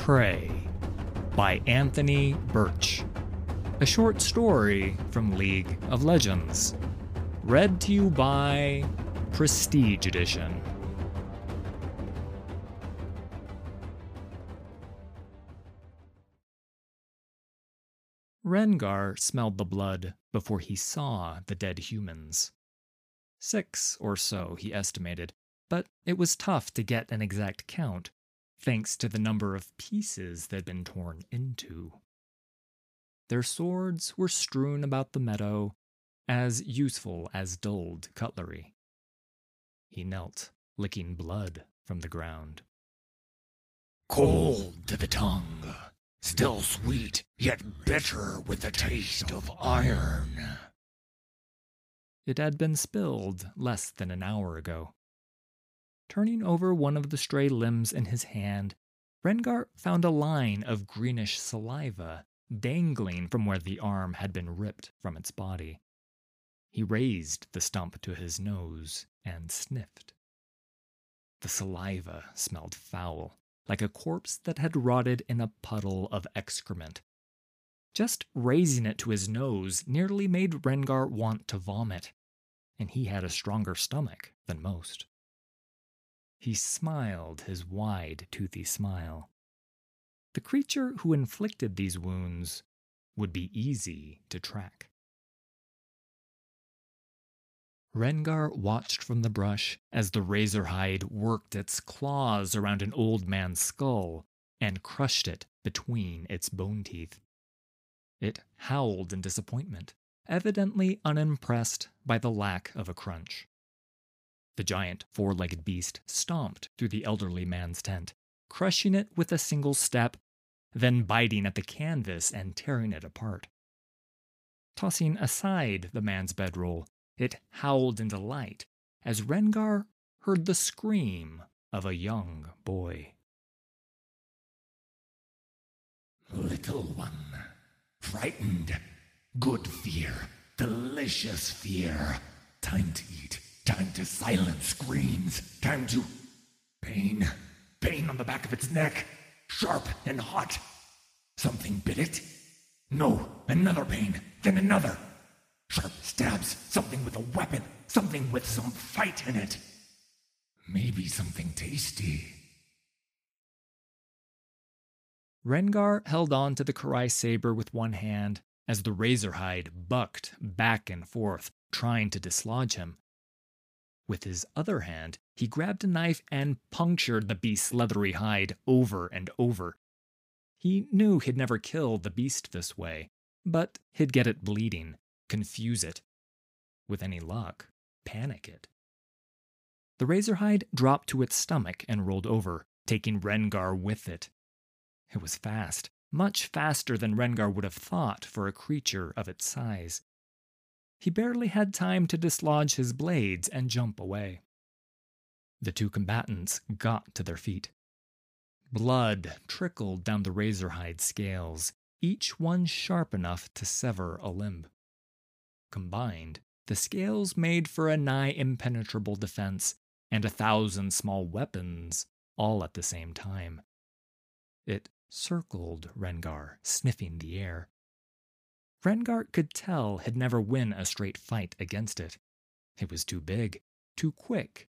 Prey by Anthony Burch. A short story from League of Legends. Read to you by Prestige Edition. Rengar smelled the blood before he saw the dead humans. Six or so, he estimated, but it was tough to get an exact count thanks to the number of pieces they'd been torn into. Their swords were strewn about the meadow, as useful as dulled cutlery. He knelt, licking blood from the ground. Cold to the tongue, still sweet, yet bitter with the taste of iron. It had been spilled less than an hour ago. Turning over one of the stray limbs in his hand, Rengar found a line of greenish saliva dangling from where the arm had been ripped from its body. He raised the stump to his nose and sniffed. The saliva smelled foul, like a corpse that had rotted in a puddle of excrement. Just raising it to his nose nearly made Rengar want to vomit, and he had a stronger stomach than most. He smiled his wide, toothy smile. The creature who inflicted these wounds would be easy to track. Rengar watched from the brush as the razorhide worked its claws around an old man's skull and crushed it between its bone teeth. It howled in disappointment, evidently unimpressed by the lack of a crunch. The giant four legged beast stomped through the elderly man's tent, crushing it with a single step, then biting at the canvas and tearing it apart. Tossing aside the man's bedroll, it howled in delight as Rengar heard the scream of a young boy. Little one, frightened, good fear, delicious fear, time to eat. Time to silence screams. Time to. Pain. Pain on the back of its neck. Sharp and hot. Something bit it. No, another pain. Then another. Sharp stabs. Something with a weapon. Something with some fight in it. Maybe something tasty. Rengar held on to the Karai saber with one hand as the razorhide bucked back and forth, trying to dislodge him. With his other hand, he grabbed a knife and punctured the beast's leathery hide over and over. He knew he'd never kill the beast this way, but he'd get it bleeding, confuse it. With any luck, panic it. The razorhide dropped to its stomach and rolled over, taking Rengar with it. It was fast, much faster than Rengar would have thought for a creature of its size. He barely had time to dislodge his blades and jump away. The two combatants got to their feet. Blood trickled down the razorhide scales, each one sharp enough to sever a limb. Combined, the scales made for a nigh impenetrable defense and a thousand small weapons all at the same time. It circled Rengar, sniffing the air. Rengar could tell he'd never win a straight fight against it. It was too big, too quick,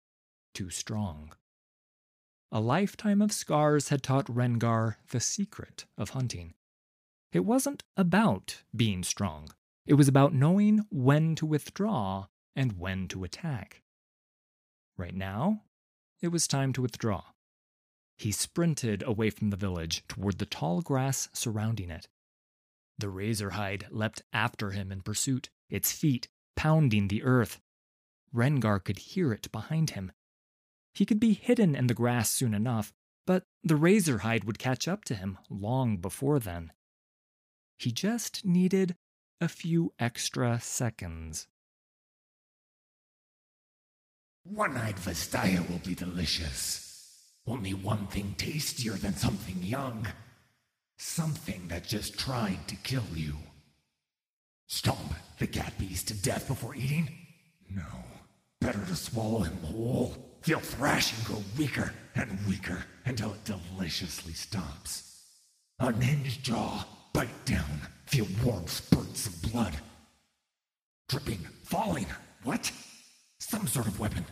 too strong. A lifetime of scars had taught Rengar the secret of hunting. It wasn't about being strong, it was about knowing when to withdraw and when to attack. Right now, it was time to withdraw. He sprinted away from the village toward the tall grass surrounding it. The razorhide leapt after him in pursuit, its feet pounding the earth. Rengar could hear it behind him. He could be hidden in the grass soon enough, But the Razorhide would catch up to him long before then. He just needed a few extra seconds. One eyed Vastaya will be delicious. Only one thing tastier than something young. Something that just tried to kill you. Stomp the cat beast to death before eating? No. Better to swallow him whole. Feel thrashing grow weaker and weaker until it deliciously stops. Unhinged jaw, bite down, feel warm spurts of blood. Dripping, falling. What? Some sort of weapon.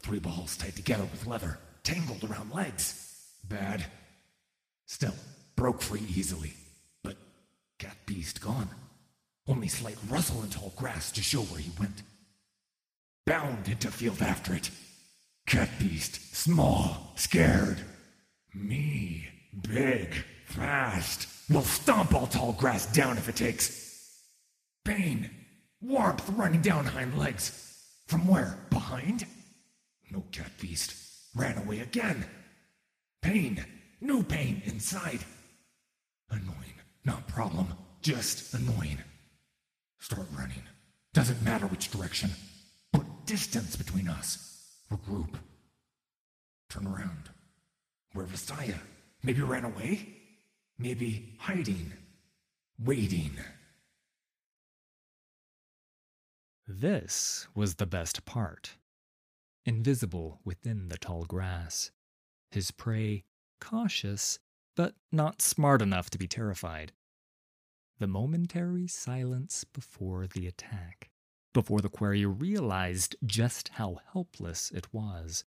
Three balls tied together with leather, tangled around legs. Bad. Still, broke free easily. But cat beast gone. Only slight rustle in tall grass to show where he went. Bound into field after it. Cat beast, small, scared. Me, big, fast. Will stomp all tall grass down if it takes. Pain, warmth running down hind legs. From where? Behind? No cat beast. Ran away again. Pain, new pain inside. Annoying, not problem, just annoying. Start running. Doesn't matter which direction. Put distance between us. Regroup. Turn around. Where Vastaya? Maybe ran away? Maybe hiding. Waiting. This was the best part. Invisible within the tall grass, his prey cautious, but not smart enough to be terrified. The momentary silence before the attack, before the quarry realized just how helpless it was,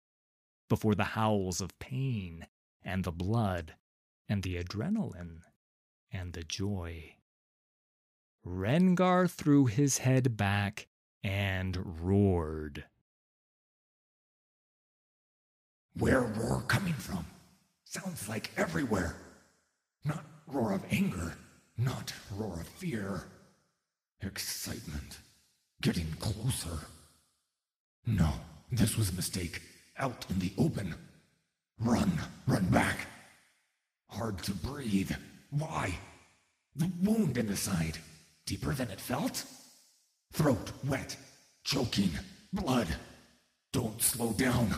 before the howls of pain and the blood and the adrenaline and the joy. Rengar threw his head back and roared. Where roar coming from? Sounds like everywhere. Not roar of anger, not roar of fear. Excitement. Getting closer. No, this was a mistake. Out in the open. Run, run back. Hard to breathe. Why? The wound in the side. Deeper than it felt? Throat wet. Choking. Blood. Don't slow down.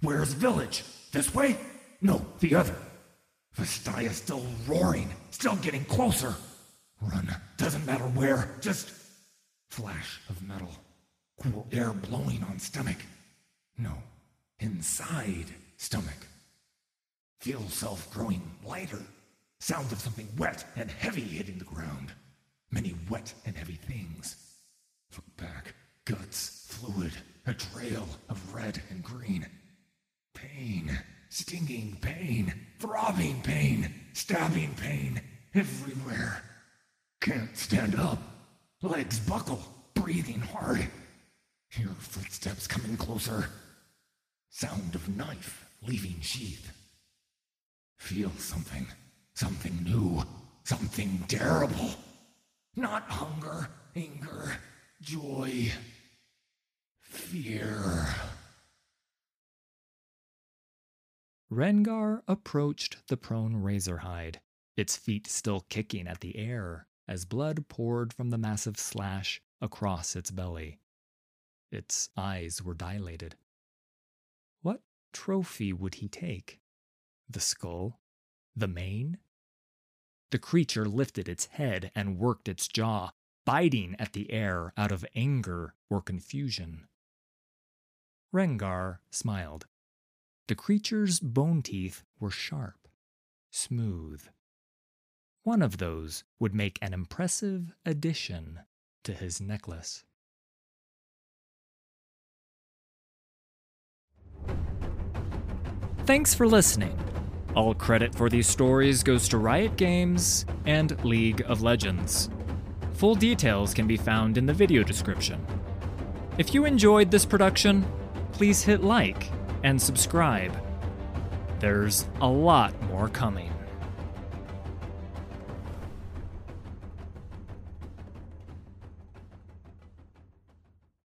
Where's village? This way? No, the other. Vastaya still roaring, still getting closer. Run. Doesn't matter where. Just flash of metal. Cool air blowing on stomach. No. Inside stomach. Feel self growing lighter. Sound of something wet and heavy hitting the ground. Many wet and heavy things. Look back. Guts, fluid, a trail of red and green. Pain, stinging pain, throbbing pain, stabbing pain, everywhere. Can't stand up. Legs buckle, breathing hard. Hear footsteps coming closer. Sound of knife leaving sheath. Feel something. Something new. Something terrible. Not hunger, anger, joy, fear. Rengar approached the prone Razorhide, its feet still kicking at the air as blood poured from the massive slash across its belly. Its eyes were dilated. What trophy would he take? The skull? The mane? The creature lifted its head and worked its jaw, biting at the air out of anger or confusion. Rengar smiled. The creature's bone teeth were sharp, smooth. One of those would make an impressive addition to his necklace. Thanks for listening. All credit for these stories goes to Riot Games and League of Legends. Full details can be found in the video description. If you enjoyed this production, please hit like and subscribe. There's a lot more coming.